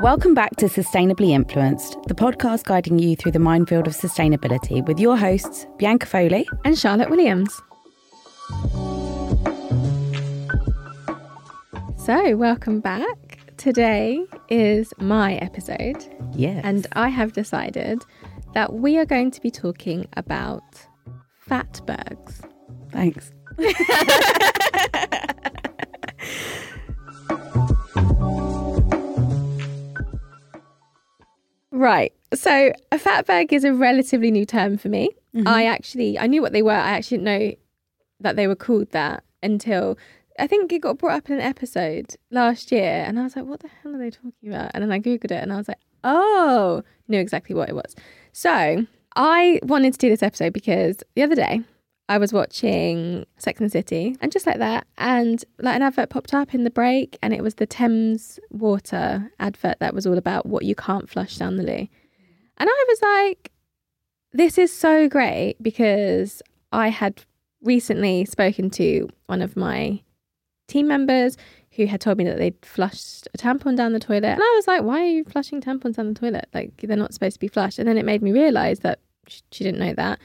Welcome back to Sustainably Influenced, the podcast guiding you through the minefield of sustainability with your hosts, Bianca Foley and Charlotte Williams. So, welcome back. Today is my episode. Yes. And I have decided that we are going to be talking about fatbergs. Thanks. Right. So a fatberg is a relatively new term for me. Mm-hmm. I actually I knew what they were. I actually didn't know that they were called that until I think it got brought up in an episode last year and I was like, what the hell are they talking about? And then I Googled it and I was like, oh, knew exactly what it was. So I wanted to do this episode because the other day I was watching Sex and the City and just like that, and like an advert popped up in the break, and it was the Thames Water advert that was all about what you can't flush down the loo. And I was like, this is so great because I had recently spoken to one of my team members who had told me that they'd flushed a tampon down the toilet. And I was like, why are you flushing tampons down the toilet? Like, they're not supposed to be flushed. And then it made me realize that she didn't know that.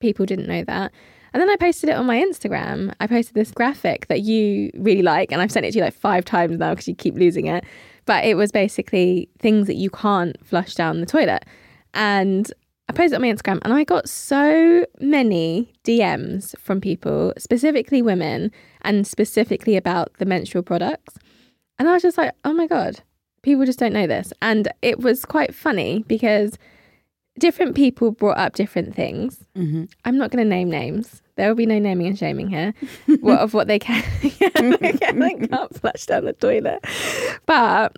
People didn't know that. And then I posted it on my Instagram. I posted this graphic that you really like, and I've sent it to you like five times now because you keep losing it. But it was basically things that you can't flush down the toilet. And I posted it on my Instagram, and I got so many DMs from people, specifically women, and specifically about the menstrual products. And I was just like, oh my God, people just don't know this. And it was quite funny because different people brought up different things. Mm-hmm. I'm not going to name names. There will be no naming and shaming here what, of what they can, can like, can't flush down the toilet. But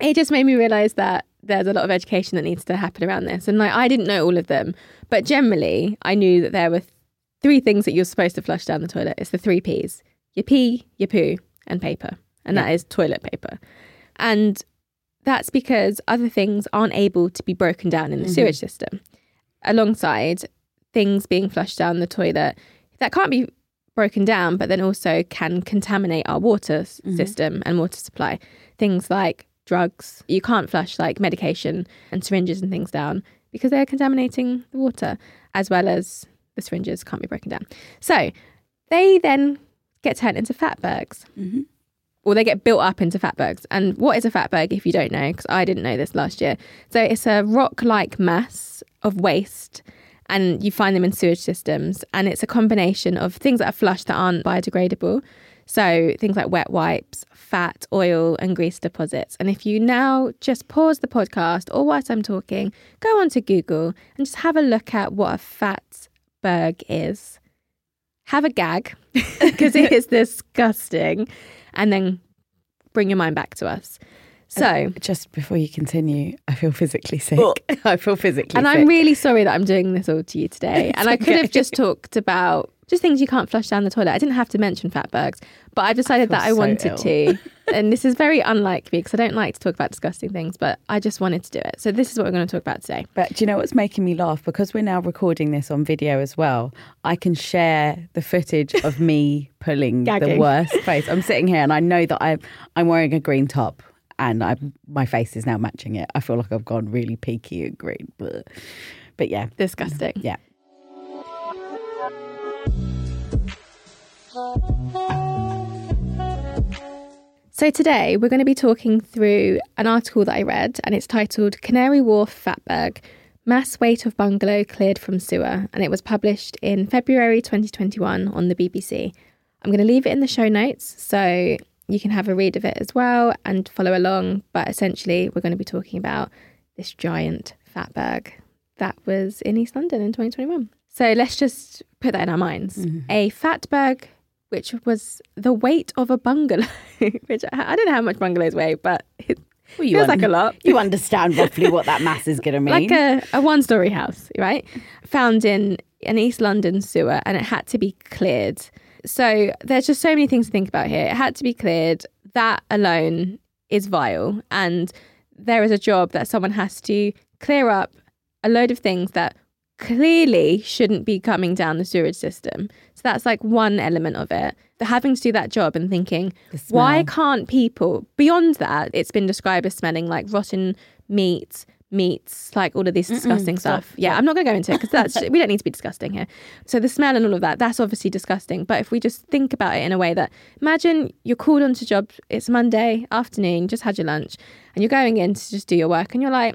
it just made me realize that there's a lot of education that needs to happen around this. And like, I didn't know all of them, but generally, I knew that there were three things that you're supposed to flush down the toilet. It's the three P's your pee, your poo, and paper. And yeah. that is toilet paper. And that's because other things aren't able to be broken down in the mm-hmm. sewage system, alongside things being flushed down the toilet that can't be broken down, but then also can contaminate our water mm-hmm. system and water supply. Things like drugs, you can't flush like medication and syringes and things down because they're contaminating the water, as well as the syringes can't be broken down. So they then get turned into fatbergs. Mm-hmm or they get built up into fatbergs. And what is a fatberg if you don't know? Because I didn't know this last year. So it's a rock like mass of waste and you find them in sewage systems. And it's a combination of things that are flushed that aren't biodegradable. So things like wet wipes, fat, oil, and grease deposits. And if you now just pause the podcast or whilst I'm talking, go onto Google and just have a look at what a fatberg is. Have a gag because it is disgusting and then bring your mind back to us. So, just before you continue, I feel physically sick. I feel physically and sick. I'm really sorry that I'm doing this all to you today. and I could have just talked about just things you can't flush down the toilet. I didn't have to mention fatbergs, but I decided I that I so wanted Ill. to. and this is very unlike me because I don't like to talk about disgusting things, but I just wanted to do it. So this is what we're going to talk about today. But do you know what's making me laugh? Because we're now recording this on video as well, I can share the footage of me pulling the worst face. I'm sitting here and I know that I'm I'm wearing a green top and I my face is now matching it. I feel like I've gone really peaky and green. But yeah, disgusting. Yeah. So, today we're going to be talking through an article that I read, and it's titled Canary Wharf Fatberg Mass Weight of Bungalow Cleared from Sewer, and it was published in February 2021 on the BBC. I'm going to leave it in the show notes so you can have a read of it as well and follow along. But essentially, we're going to be talking about this giant fatberg that was in East London in 2021. So let's just put that in our minds. Mm-hmm. A fatberg which was the weight of a bungalow, which I don't know how much bungalows weigh, but it well, feels un- like a lot. You understand roughly what that mass is going to mean. Like a, a one story house, right? Found in an East London sewer and it had to be cleared. So there's just so many things to think about here. It had to be cleared. That alone is vile. And there is a job that someone has to clear up a load of things that clearly shouldn't be coming down the sewage system. So that's like one element of it. The having to do that job and thinking, why can't people, beyond that, it's been described as smelling like rotten meat, meats, like all of this disgusting Mm-mm, stuff. Stop. Yeah, I'm not going to go into it because that's we don't need to be disgusting here. So the smell and all of that, that's obviously disgusting. But if we just think about it in a way that imagine you're called onto a job, it's Monday afternoon, just had your lunch, and you're going in to just do your work, and you're like,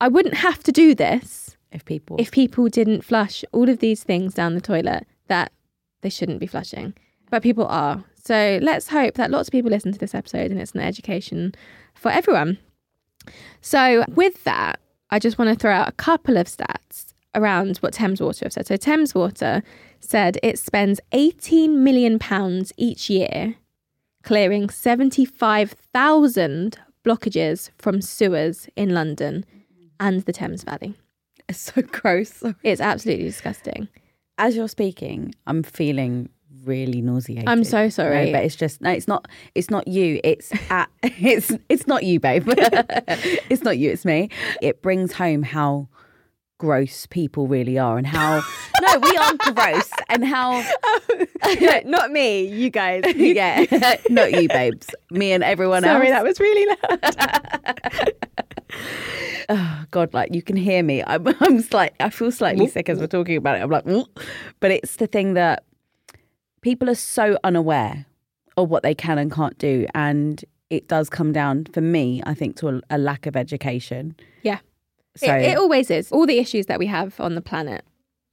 I wouldn't have to do this if people if people didn't flush all of these things down the toilet that they shouldn't be flushing, but people are. So let's hope that lots of people listen to this episode and it's an education for everyone. So, with that, I just want to throw out a couple of stats around what Thames Water have said. So, Thames Water said it spends 18 million pounds each year clearing 75,000 blockages from sewers in London and the Thames Valley. It's so gross. It's absolutely disgusting. As you're speaking, I'm feeling really nauseated. I'm so sorry, no, but it's just no. It's not. It's not you. It's at. It's it's not you, babe. it's not you. It's me. It brings home how gross people really are and how no we are gross and how not me you guys yeah not you babes me and everyone sorry, else sorry that was really loud oh god like you can hear me i'm, I'm like i feel slightly sick as we're talking about it i'm like but it's the thing that people are so unaware of what they can and can't do. And it does come down, for me, I think, to a, a lack of education. Yeah. So it, it always is. All the issues that we have on the planet,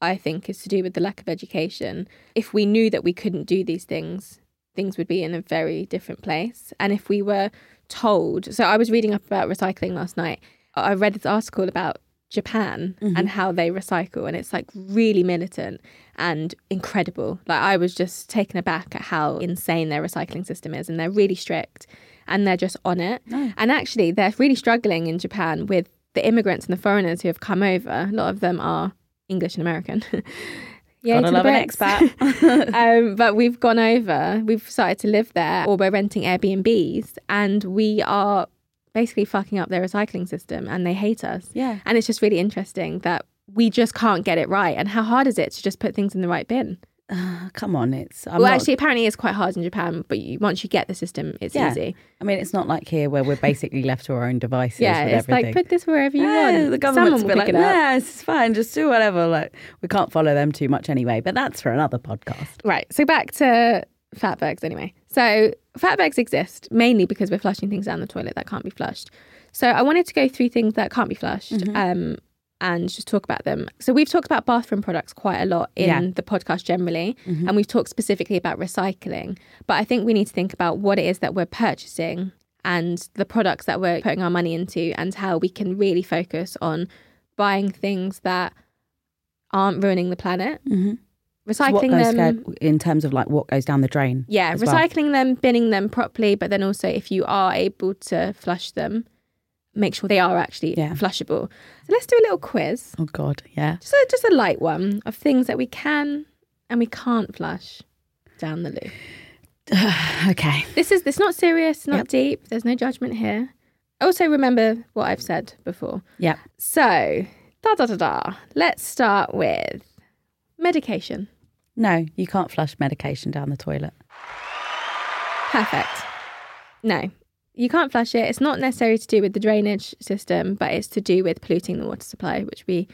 I think, is to do with the lack of education. If we knew that we couldn't do these things, things would be in a very different place. And if we were told, so I was reading up about recycling last night. I read this article about Japan mm-hmm. and how they recycle, and it's like really militant and incredible. Like I was just taken aback at how insane their recycling system is, and they're really strict and they're just on it. Oh. And actually, they're really struggling in Japan with the immigrants and the foreigners who have come over. A lot of them are English and American. yeah, Gotta love an expat. um, but we've gone over, we've started to live there, or we're renting Airbnbs, and we are basically fucking up their recycling system and they hate us. Yeah. And it's just really interesting that we just can't get it right. And how hard is it to just put things in the right bin? Uh, come on, it's I'm well. Not... Actually, apparently, it's quite hard in Japan, but you, once you get the system, it's yeah. easy. I mean, it's not like here where we're basically left to our own devices. Yeah, it's everything. like put this wherever you yeah, want. The government's Someone will pick like, it up. Yeah, it's fine. Just do whatever. Like we can't follow them too much anyway. But that's for another podcast. Right. So back to fatbergs anyway. So fatbergs exist mainly because we're flushing things down the toilet that can't be flushed. So I wanted to go through things that can't be flushed mm-hmm. um, and just talk about them. So we've talked about bathroom products quite a lot in yeah. the podcast generally, mm-hmm. and we've talked specifically about recycling. But I think we need to think about what it is that we're purchasing and the products that we're putting our money into and how we can really focus on buying things that aren't ruining the planet. Mm-hmm. Recycling them in terms of like what goes down the drain. Yeah, recycling well. them, binning them properly, but then also if you are able to flush them, make sure they are actually yeah. flushable. So let's do a little quiz. Oh God, yeah. Just a, just a light one of things that we can and we can't flush down the loo. okay. This is this not serious, not yep. deep. There's no judgment here. Also remember what I've said before. Yeah. So da da da da. Let's start with medication. No, you can't flush medication down the toilet. Perfect. No, you can't flush it. It's not necessarily to do with the drainage system, but it's to do with polluting the water supply, which we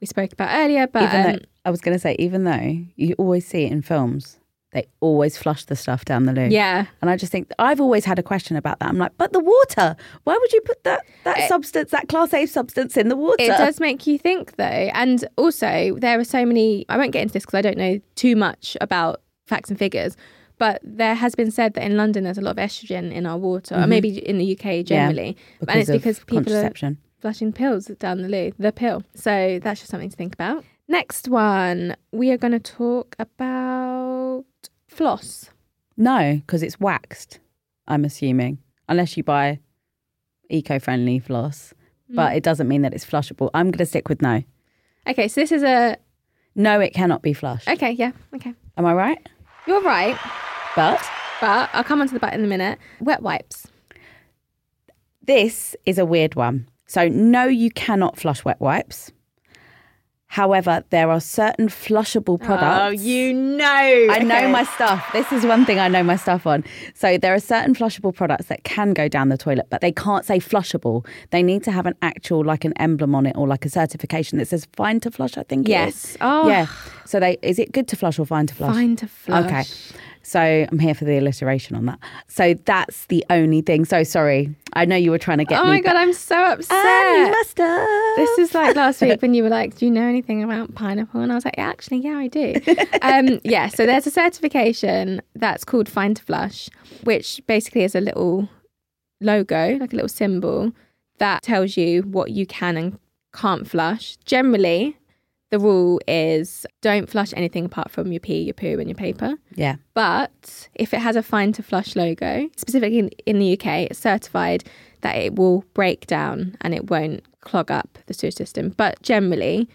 we spoke about earlier. But um, though, I was going to say, even though you always see it in films, they always flush the stuff down the loo. Yeah, and I just think I've always had a question about that. I'm like, but the water. Why would you put that that it, substance, that class A substance, in the water? It does make you think, though, and also there are so many. I won't get into this because I don't know too much about facts and figures. But there has been said that in London there's a lot of estrogen in our water, mm-hmm. or maybe in the UK generally, yeah, and it's because people are flushing pills down the loo, the pill. So that's just something to think about. Next one, we are going to talk about floss. No, because it's waxed. I'm assuming, unless you buy eco-friendly floss, mm. but it doesn't mean that it's flushable. I'm going to stick with no. Okay, so this is a no. It cannot be flushed. Okay, yeah, okay. Am I right? You're right. But but I'll come on to the but in a minute. Wet wipes. This is a weird one. So no, you cannot flush wet wipes. However, there are certain flushable oh, products. Oh, you know. I know my stuff. This is one thing I know my stuff on. So there are certain flushable products that can go down the toilet, but they can't say flushable. They need to have an actual like an emblem on it or like a certification that says fine to flush, I think. Yes. Oh. Yeah. So they is it good to flush or fine to flush? Fine to flush. Okay. So I'm here for the alliteration on that. So that's the only thing. So sorry. I know you were trying to get me. Oh me my god, I'm so upset. Ah, you must have. This is like last week when you were like, "Do you know anything about pineapple?" And I was like, yeah, "Actually, yeah, I do." um, yeah, so there's a certification that's called Fine to Flush, which basically is a little logo, like a little symbol that tells you what you can and can't flush. Generally, the rule is don't flush anything apart from your pee, your poo, and your paper. Yeah. But if it has a fine to flush logo, specifically in, in the UK, it's certified that it will break down and it won't clog up the sewer system. But generally,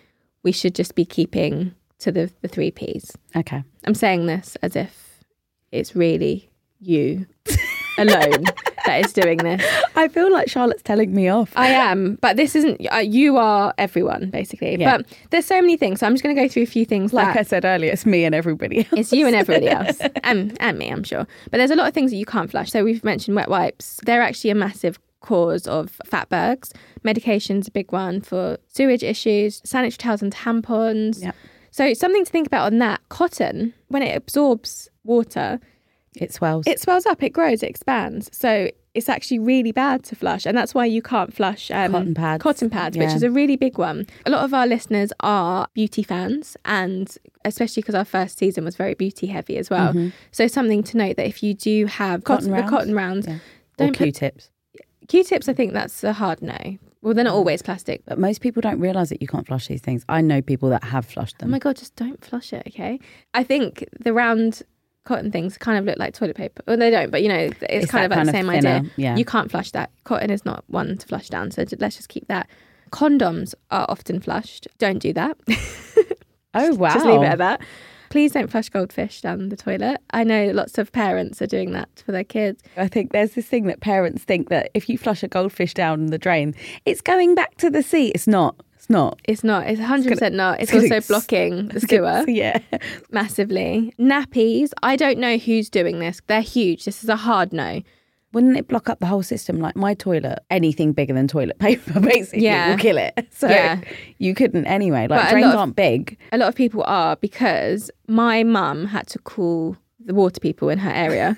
we should just be keeping to the, the three P's. Okay. I'm saying this as if it's really you alone that is doing this. I feel like Charlotte's telling me off. I am, but this isn't. Uh, you are everyone, basically. Yeah. But there's so many things. So I'm just going to go through a few things. like I said earlier, it's me and everybody else. it's you and everybody else, and and me, I'm sure. But there's a lot of things that you can't flush. So we've mentioned wet wipes. They're actually a massive cause of fatbergs. Medication's a big one for sewage issues. Sanitary towels and tampons. Yep. So something to think about on that. Cotton, when it absorbs water, It swells. it swells up, it grows, it expands. So it's actually really bad to flush, and that's why you can't flush um, Cotton pads. Cotton pads, which is a really big one. A lot of our listeners are beauty fans, and especially because our first season was very beauty heavy as well. So something to note that if you do have Mm-hmm. Cotton cotton, the cotton rounds, Yeah. don't put Q-tips. Q-tips. I think that's a hard no. Well, Mm. they're not always plastic. But most people don't realise that you can't flush these things. I know people that have flushed them. Oh my god, just don't flush it, okay? I think the round cotton things kind of look like toilet paper. Well, they don't, but you know, it's, It's kind of like kind the same thinner, idea. yeah. You can't flush that. Cotton is not one to flush down, so let's just keep that. Condoms are often flushed. Don't do that. oh wow! just leave it at that. Please don't flush goldfish down the toilet. I know lots of parents are doing that for their kids. I think there's this thing that parents think that if you flush a goldfish down the drain, it's going back to the sea. It's not. It's not. It's not. It's 100% not. It's, it's also blocking the It's sewer. Yeah. massively. Nappies, I don't know who's doing this. They're huge. This is a hard no. Wouldn't it block up the whole system? Like my toilet, anything bigger than toilet paper basically Yeah. will kill it. So Yeah. you couldn't anyway. Like a drains of- aren't big. A lot of people are because my mum had to call the water people in her area.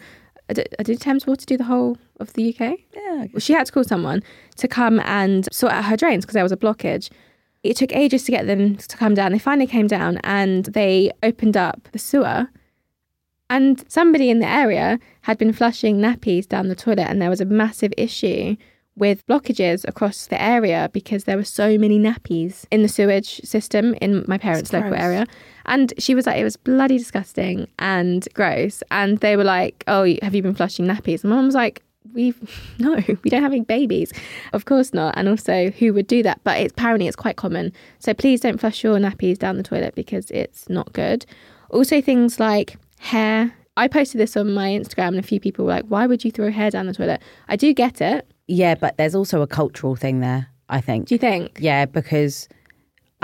Did, did Thames Water do the whole of the UK? Yeah. Well, she had to call someone to come and sort out her drains because there was a blockage. It took ages to get them to come down. They finally came down and they opened up the sewer. And somebody in the area had been flushing nappies down the toilet, and there was a massive issue with blockages across the area because there were so many nappies in the sewage system in my parents' That's local gross. area. And she was like, it was bloody disgusting and gross. And they were like, oh, have you been flushing nappies? And mum was like, we've no, we don't have any babies. Of course not. And also, who would do that? But it's apparently it's quite common. So please don't flush your nappies down the toilet because it's not good. Also, things like hair. I posted this on my Instagram, and a few people were like, "Why would you throw hair down the toilet?" I do get it. Yeah, but there's also a cultural thing there, I think. Do you think? Yeah, because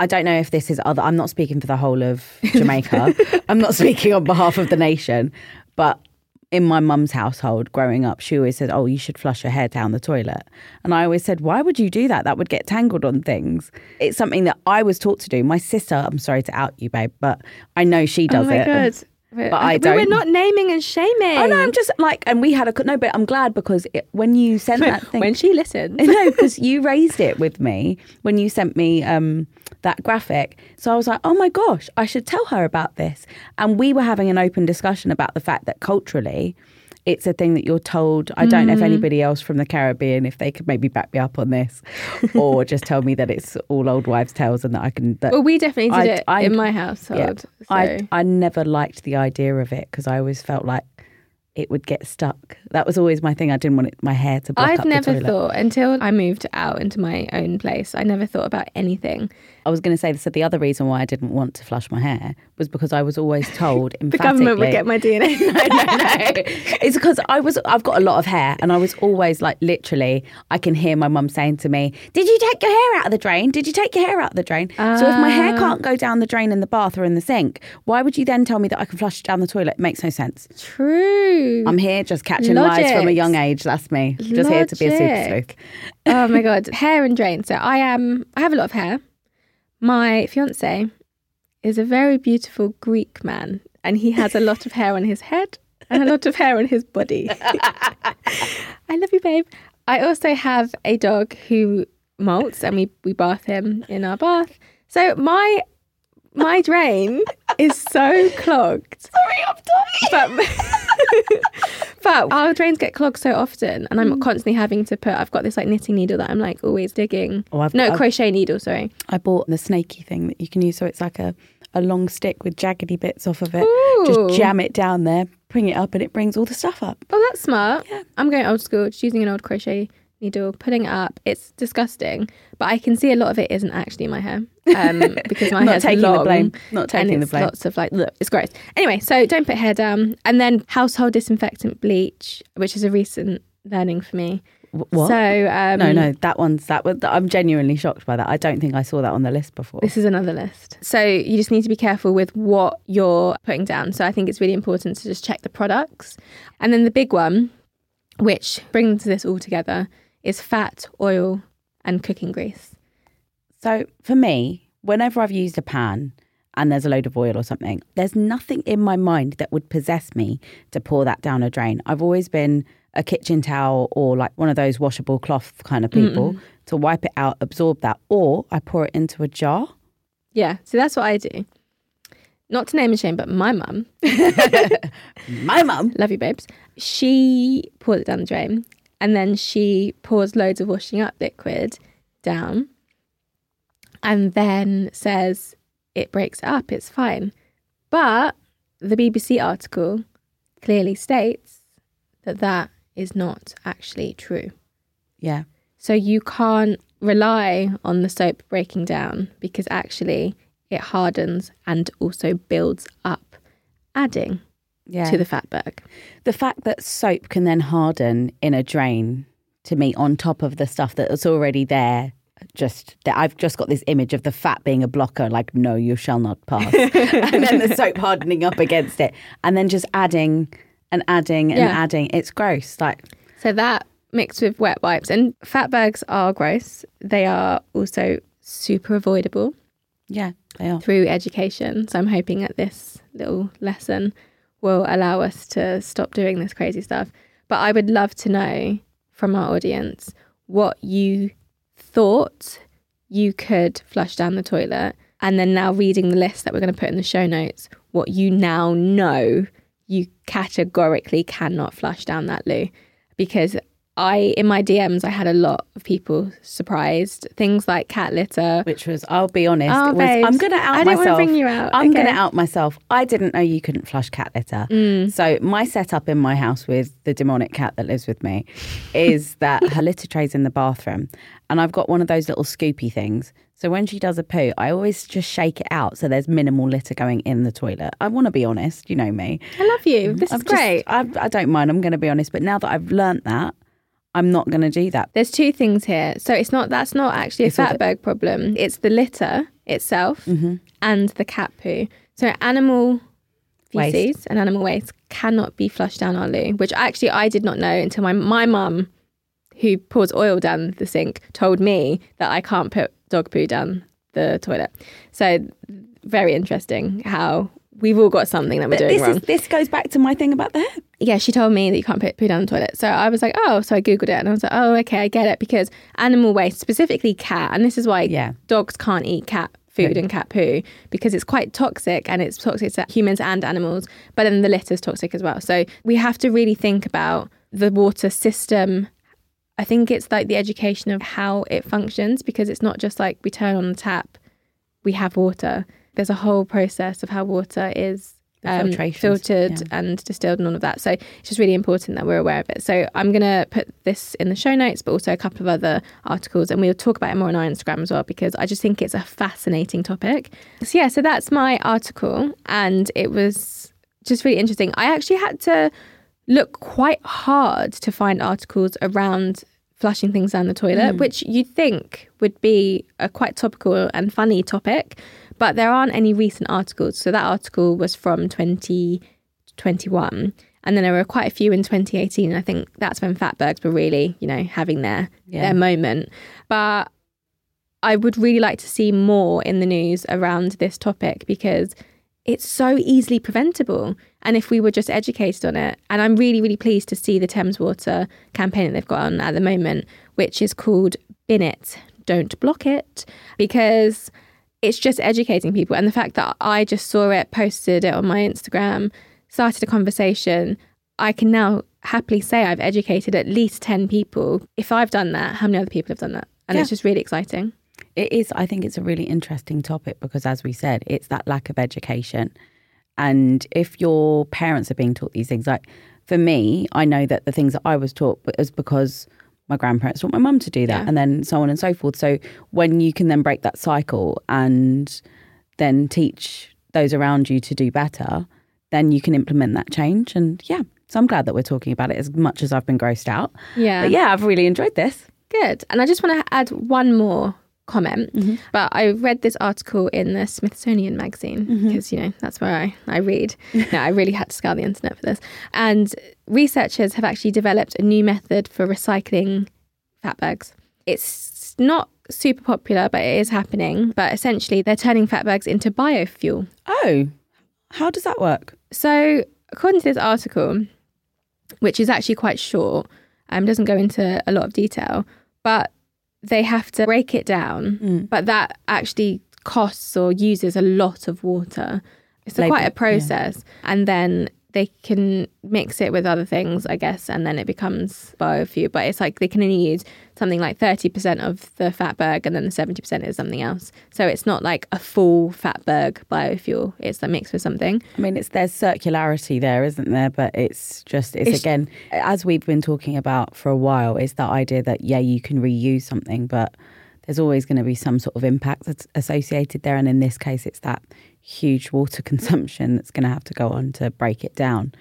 I don't know if this is other. I'm not speaking for the whole of Jamaica. I'm not speaking on behalf of the nation, but in my mum's household growing up, she always said, "Oh, you should flush your hair down the toilet," and I always said, "Why would you do that? That would get tangled on things." It's something that I was taught to do. My sister, I'm sorry to out you, babe, but I know she does oh my it. god. But I We're don't. not naming and shaming. Oh no, I'm just like, and we had a no, but I'm glad because it, when you sent that thing, when she listened, no, because you raised it with me when you sent me um, that graphic. So I was like, oh my gosh, I should tell her about this. And we were having an open discussion about the fact that culturally, it's a thing that you're told. I don't know if mm. anybody else from the Caribbean, if they could maybe back me up on this, or just tell me that it's all old wives' tales and that I can. That, Well, we definitely did I- it I- in my yeah, household. so. I I never liked the idea of it because I always felt like it would get stuck. That was always my thing. I didn't want it, my hair to block I've never thought until I moved out into my own place. I never thought about anything I was going to say, so the other reason why I didn't want to flush my hair was because I was always told the government would get my DNA. no, no, no. It's because I was, I've got a lot of hair and I was always like, literally, I can hear my mum saying to me, Did you take your hair out of the drain? Did you take your hair out of the drain? Uh, so if my hair can't go down the drain in the bath or in the sink, why would you then tell me that I can flush it down the toilet? It makes no sense. True. I'm here just catching Logic. lies from a young age. That's me. Just Logic. here to be a super sleuth. oh my God. Hair and drain. So I am, I have a lot of hair. My fiance is a very beautiful Greek man, and he has a lot of hair on his head and a lot of hair on his body. I love you, babe. I also have a dog who molts, and we, we bath him in our bath. So my my drain is so clogged. Sorry, I'm dying. But, but our drains get clogged so often, and I'm mm. constantly having to put. I've got this like knitting needle that I'm like always digging. Oh, I've, no I've, crochet needle. Sorry. I bought the snaky thing that you can use, so it's like a a long stick with jaggedy bits off of it. Ooh. Just jam it down there, bring it up, and it brings all the stuff up. Oh, that's smart. Yeah. I'm going old school, just using an old crochet needle, putting it up. It's disgusting, but I can see a lot of it isn't actually my hair um, because my hair's not taking long, the blame. Not taking the blame. Lots of like, look, it's gross. Anyway, so don't put hair down, and then household disinfectant bleach, which is a recent learning for me. What? So um, no, no, that one's that. I'm genuinely shocked by that. I don't think I saw that on the list before. This is another list. So you just need to be careful with what you're putting down. So I think it's really important to just check the products, and then the big one, which brings this all together, is fat, oil, and cooking grease. So for me, whenever I've used a pan and there's a load of oil or something, there's nothing in my mind that would possess me to pour that down a drain. I've always been a kitchen towel or like one of those washable cloth kind of people mm to wipe it out, absorb that, or I pour it into a jar. Yeah, so that's what I do. Not to name and shame, but my mum, my mum, love you, babes. She poured it down the drain and then she pours loads of washing up liquid down and then says it breaks up, it's fine. But the BBC article clearly states that that is not actually true. Yeah. So you can't rely on the soap breaking down because actually it hardens and also builds up, adding yeah. to the fatberg. The fact that soap can then harden in a drain to me on top of the stuff that's already there just that I've just got this image of the fat being a blocker, like no, you shall not pass, and then the soap hardening up against it, and then just adding and adding and yeah. adding. It's gross. Like so that mixed with wet wipes and fatbergs are gross. They are also super avoidable. Yeah, they are through education. So I'm hoping that this little lesson will allow us to stop doing this crazy stuff. But I would love to know from our audience what you thought you could flush down the toilet. And then now reading the list that we're going to put in the show notes, what you now know you categorically cannot flush down that loo. Because I in my DMs I had a lot of people surprised. Things like cat litter, which was I'll be honest, oh, was, I'm going to out I myself. bring you out. I'm okay. going to out myself. I didn't know you couldn't flush cat litter. Mm. So my setup in my house with the demonic cat that lives with me is that her litter tray's in the bathroom, and I've got one of those little scoopy things. So when she does a poo, I always just shake it out so there's minimal litter going in the toilet. I want to be honest, you know me. I love you. This I've is great. I, I don't mind. I'm going to be honest, but now that I've learnt that. I'm not going to do that. There's two things here. So it's not that's not actually a fatberg problem. It's the litter itself mm-hmm. and the cat poo. So animal feces waste. and animal waste cannot be flushed down our loo, which actually I did not know until my my mum, who pours oil down the sink, told me that I can't put dog poo down the toilet. So very interesting how we've all got something that we're but doing this wrong. Is, this goes back to my thing about the hair. Yeah, she told me that you can't put poo down the toilet. So I was like, oh, so I googled it and I was like, oh, okay, I get it because animal waste, specifically cat, and this is why yeah. dogs can't eat cat food and cat poo because it's quite toxic and it's toxic to humans and animals, but then the litter is toxic as well. So we have to really think about the water system. I think it's like the education of how it functions because it's not just like we turn on the tap, we have water there's a whole process of how water is um, filtered yeah. and distilled and all of that. So it's just really important that we're aware of it. So I'm going to put this in the show notes, but also a couple of other articles, and we'll talk about it more on our Instagram as well because I just think it's a fascinating topic. So yeah, so that's my article, and it was just really interesting. I actually had to look quite hard to find articles around flushing things down the toilet, mm. which you'd think would be a quite topical and funny topic. But there aren't any recent articles. So that article was from 2021. And then there were quite a few in 2018. I think that's when fatbergs were really, you know, having their yeah. their moment. But I would really like to see more in the news around this topic because it's so easily preventable. And if we were just educated on it, and I'm really, really pleased to see the Thames Water campaign that they've got on at the moment, which is called Bin It, Don't Block It, because it's just educating people. And the fact that I just saw it, posted it on my Instagram, started a conversation, I can now happily say I've educated at least 10 people. If I've done that, how many other people have done that? And yeah. it's just really exciting. It is. I think it's a really interesting topic because, as we said, it's that lack of education. And if your parents are being taught these things, like for me, I know that the things that I was taught was because my grandparents want my mum to do that, yeah. and then so on and so forth. So when you can then break that cycle and then teach those around you to do better, then you can implement that change. And yeah, so I'm glad that we're talking about it as much as I've been grossed out. Yeah. But yeah, I've really enjoyed this. Good. And I just want to add one more comment, mm-hmm. but I read this article in the Smithsonian magazine because, mm-hmm. you know, that's where I, I read. no, I really had to scour the internet for this. And researchers have actually developed a new method for recycling fat fatbergs. It's not super popular, but it is happening. But essentially, they're turning fat fatbergs into biofuel. Oh, how does that work? So, according to this article, which is actually quite short, um, doesn't go into a lot of detail, but they have to break it down, mm. but that actually costs or uses a lot of water. It's a, quite a process. Yeah. And then they can mix it with other things, I guess, and then it becomes biofuel. But it's like they can only use something like 30% of the fatberg and then the 70% is something else. So it's not like a full fatberg biofuel. It's a mix with something. I mean, it's there's circularity there, isn't there? But it's just, it's, it's again, as we've been talking about for a while, is that idea that, yeah, you can reuse something, but there's always going to be some sort of impact that's associated there. And in this case, it's that huge water consumption that's going to have to go on to break it down.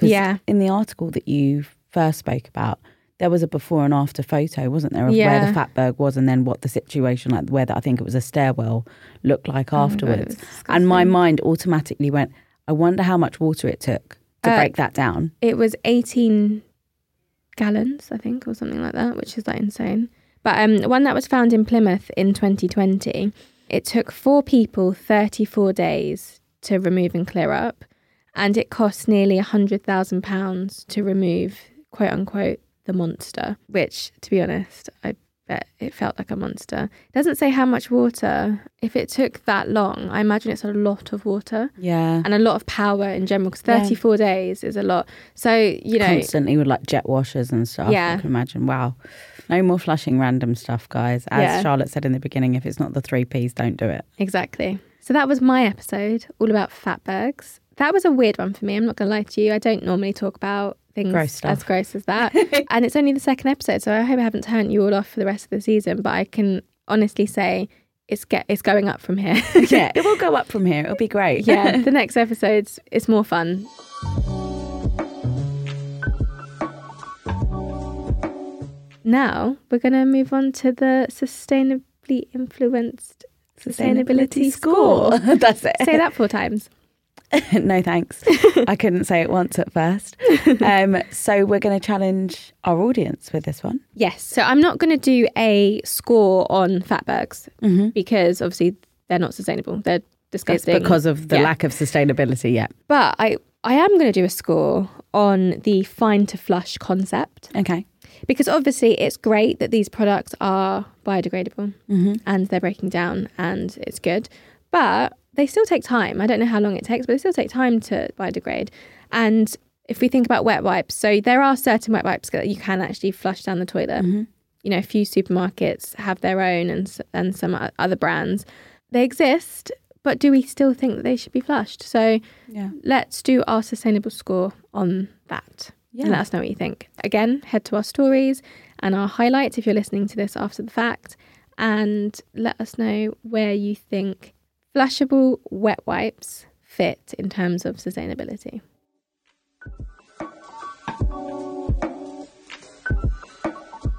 Yeah. In the article that you first spoke about, there was a before and after photo, wasn't there, of yeah. where the fatberg was and then what the situation, like where the, I think it was a stairwell, looked like oh afterwards. God, and my mind automatically went, I wonder how much water it took to uh, break that down. It was 18 gallons, I think, or something like that, which is like insane. But um, one that was found in Plymouth in 2020 it took four people 34 days to remove and clear up, and it cost nearly £100,000 to remove, quote unquote, the monster, which, to be honest, I bet it felt like a monster. It doesn't say how much water. If it took that long, I imagine it's a lot of water. Yeah. And a lot of power in general, because 34 yeah. days is a lot. So, you know. Constantly with like jet washers and stuff. Yeah. I can imagine. Wow. No more flushing random stuff, guys. As yeah. Charlotte said in the beginning, if it's not the three P's, don't do it. Exactly. So that was my episode, all about fatbergs. That was a weird one for me. I'm not going to lie to you. I don't normally talk about things gross as gross as that. and it's only the second episode, so I hope I haven't turned you all off for the rest of the season. But I can honestly say it's get it's going up from here. yeah, it will go up from here. It'll be great. yeah, the next episodes it's more fun. Now we're going to move on to the sustainably influenced sustainability, sustainability score. score. That's it. Say that four times. no thanks. I couldn't say it once at first. Um, so we're going to challenge our audience with this one. Yes. So I'm not going to do a score on fatbergs mm-hmm. because obviously they're not sustainable. They're disgusting. It's because of the yeah. lack of sustainability. Yeah. But I I am going to do a score on the fine to flush concept. Okay because obviously it's great that these products are biodegradable mm-hmm. and they're breaking down and it's good, but they still take time. I don't know how long it takes, but they still take time to biodegrade. And if we think about wet wipes, so there are certain wet wipes that you can actually flush down the toilet. Mm-hmm. You know, a few supermarkets have their own and and some other brands. They exist, but do we still think that they should be flushed? So Yeah. let's do our sustainable score on that. Yeah. And let us know what you think. Again, head to our stories and our highlights if you're listening to this after the fact. And let us know where you think flushable wet wipes fit in terms of sustainability.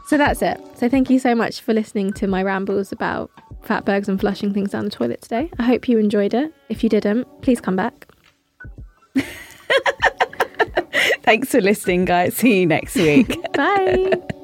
So that's it. So thank you so much for listening to my rambles about fatbergs and flushing things down the toilet today. I hope you enjoyed it. If you didn't, please come back. Thanks for listening, guys. See you next week. Bye.